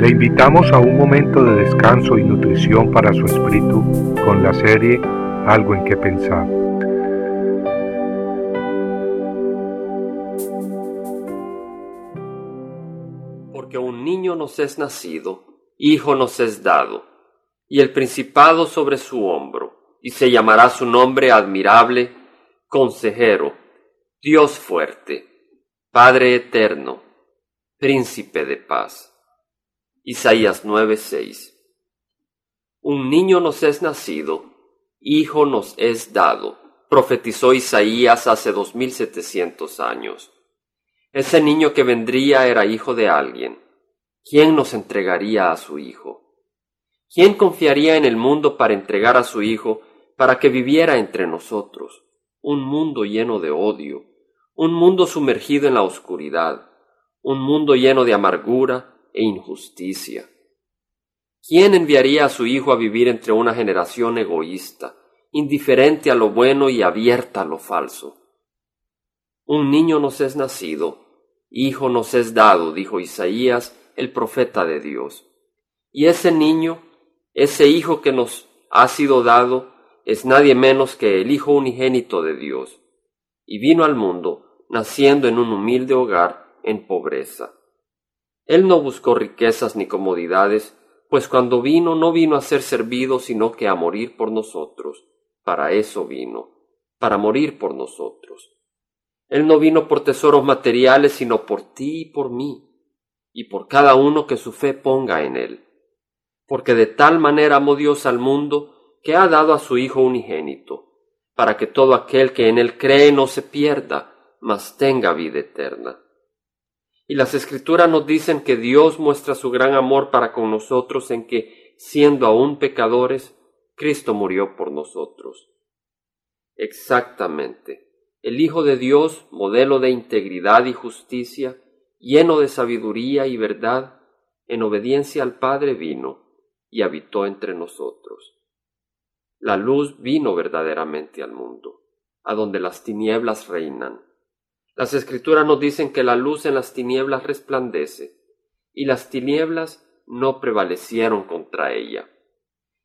Le invitamos a un momento de descanso y nutrición para su espíritu con la serie Algo en que pensar. Porque un niño nos es nacido, hijo nos es dado, y el principado sobre su hombro, y se llamará su nombre admirable, consejero, Dios fuerte, Padre eterno, príncipe de paz. Isaías 9:6 Un niño nos es nacido, hijo nos es dado, profetizó Isaías hace dos mil setecientos años. Ese niño que vendría era hijo de alguien. ¿Quién nos entregaría a su hijo? ¿Quién confiaría en el mundo para entregar a su hijo para que viviera entre nosotros? Un mundo lleno de odio, un mundo sumergido en la oscuridad, un mundo lleno de amargura, e injusticia. ¿Quién enviaría a su hijo a vivir entre una generación egoísta, indiferente a lo bueno y abierta a lo falso? Un niño nos es nacido, hijo nos es dado, dijo Isaías, el profeta de Dios. Y ese niño, ese hijo que nos ha sido dado, es nadie menos que el Hijo unigénito de Dios, y vino al mundo, naciendo en un humilde hogar en pobreza. Él no buscó riquezas ni comodidades, pues cuando vino no vino a ser servido, sino que a morir por nosotros. Para eso vino, para morir por nosotros. Él no vino por tesoros materiales, sino por ti y por mí, y por cada uno que su fe ponga en él. Porque de tal manera amó Dios al mundo, que ha dado a su Hijo unigénito, para que todo aquel que en él cree no se pierda, mas tenga vida eterna. Y las escrituras nos dicen que Dios muestra su gran amor para con nosotros en que, siendo aún pecadores, Cristo murió por nosotros. Exactamente. El Hijo de Dios, modelo de integridad y justicia, lleno de sabiduría y verdad, en obediencia al Padre vino y habitó entre nosotros. La luz vino verdaderamente al mundo, a donde las tinieblas reinan las escrituras nos dicen que la luz en las tinieblas resplandece, y las tinieblas no prevalecieron contra ella.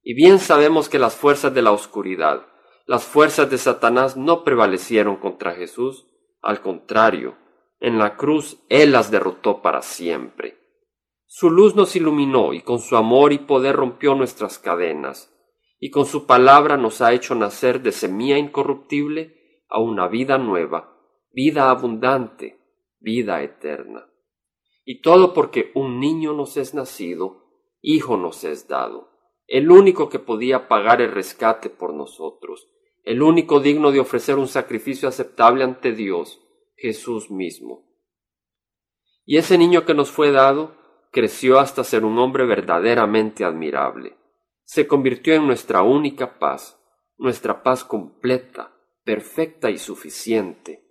Y bien sabemos que las fuerzas de la oscuridad, las fuerzas de Satanás no prevalecieron contra Jesús, al contrario, en la cruz Él las derrotó para siempre. Su luz nos iluminó y con su amor y poder rompió nuestras cadenas, y con su palabra nos ha hecho nacer de semilla incorruptible a una vida nueva vida abundante, vida eterna. Y todo porque un niño nos es nacido, hijo nos es dado, el único que podía pagar el rescate por nosotros, el único digno de ofrecer un sacrificio aceptable ante Dios, Jesús mismo. Y ese niño que nos fue dado creció hasta ser un hombre verdaderamente admirable. Se convirtió en nuestra única paz, nuestra paz completa, perfecta y suficiente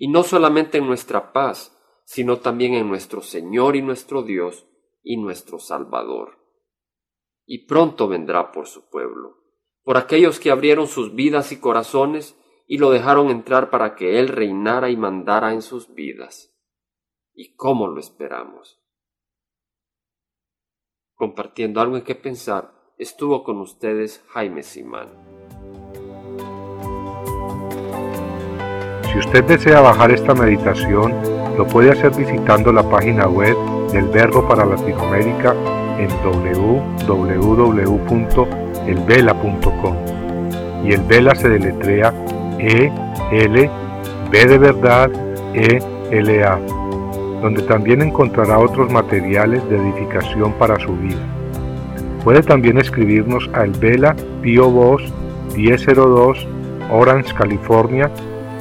y no solamente en nuestra paz, sino también en nuestro Señor y nuestro Dios y nuestro Salvador. Y pronto vendrá por su pueblo, por aquellos que abrieron sus vidas y corazones y lo dejaron entrar para que Él reinara y mandara en sus vidas. ¿Y cómo lo esperamos? Compartiendo algo en qué pensar, estuvo con ustedes Jaime Simán. Si usted desea bajar esta meditación, lo puede hacer visitando la página web del Verbo para Latinoamérica en www.elvela.com. Y el Vela se deletrea E L B de verdad E L A, donde también encontrará otros materiales de edificación para su vida. Puede también escribirnos a El Vela Pio Voz 1002 Orange, California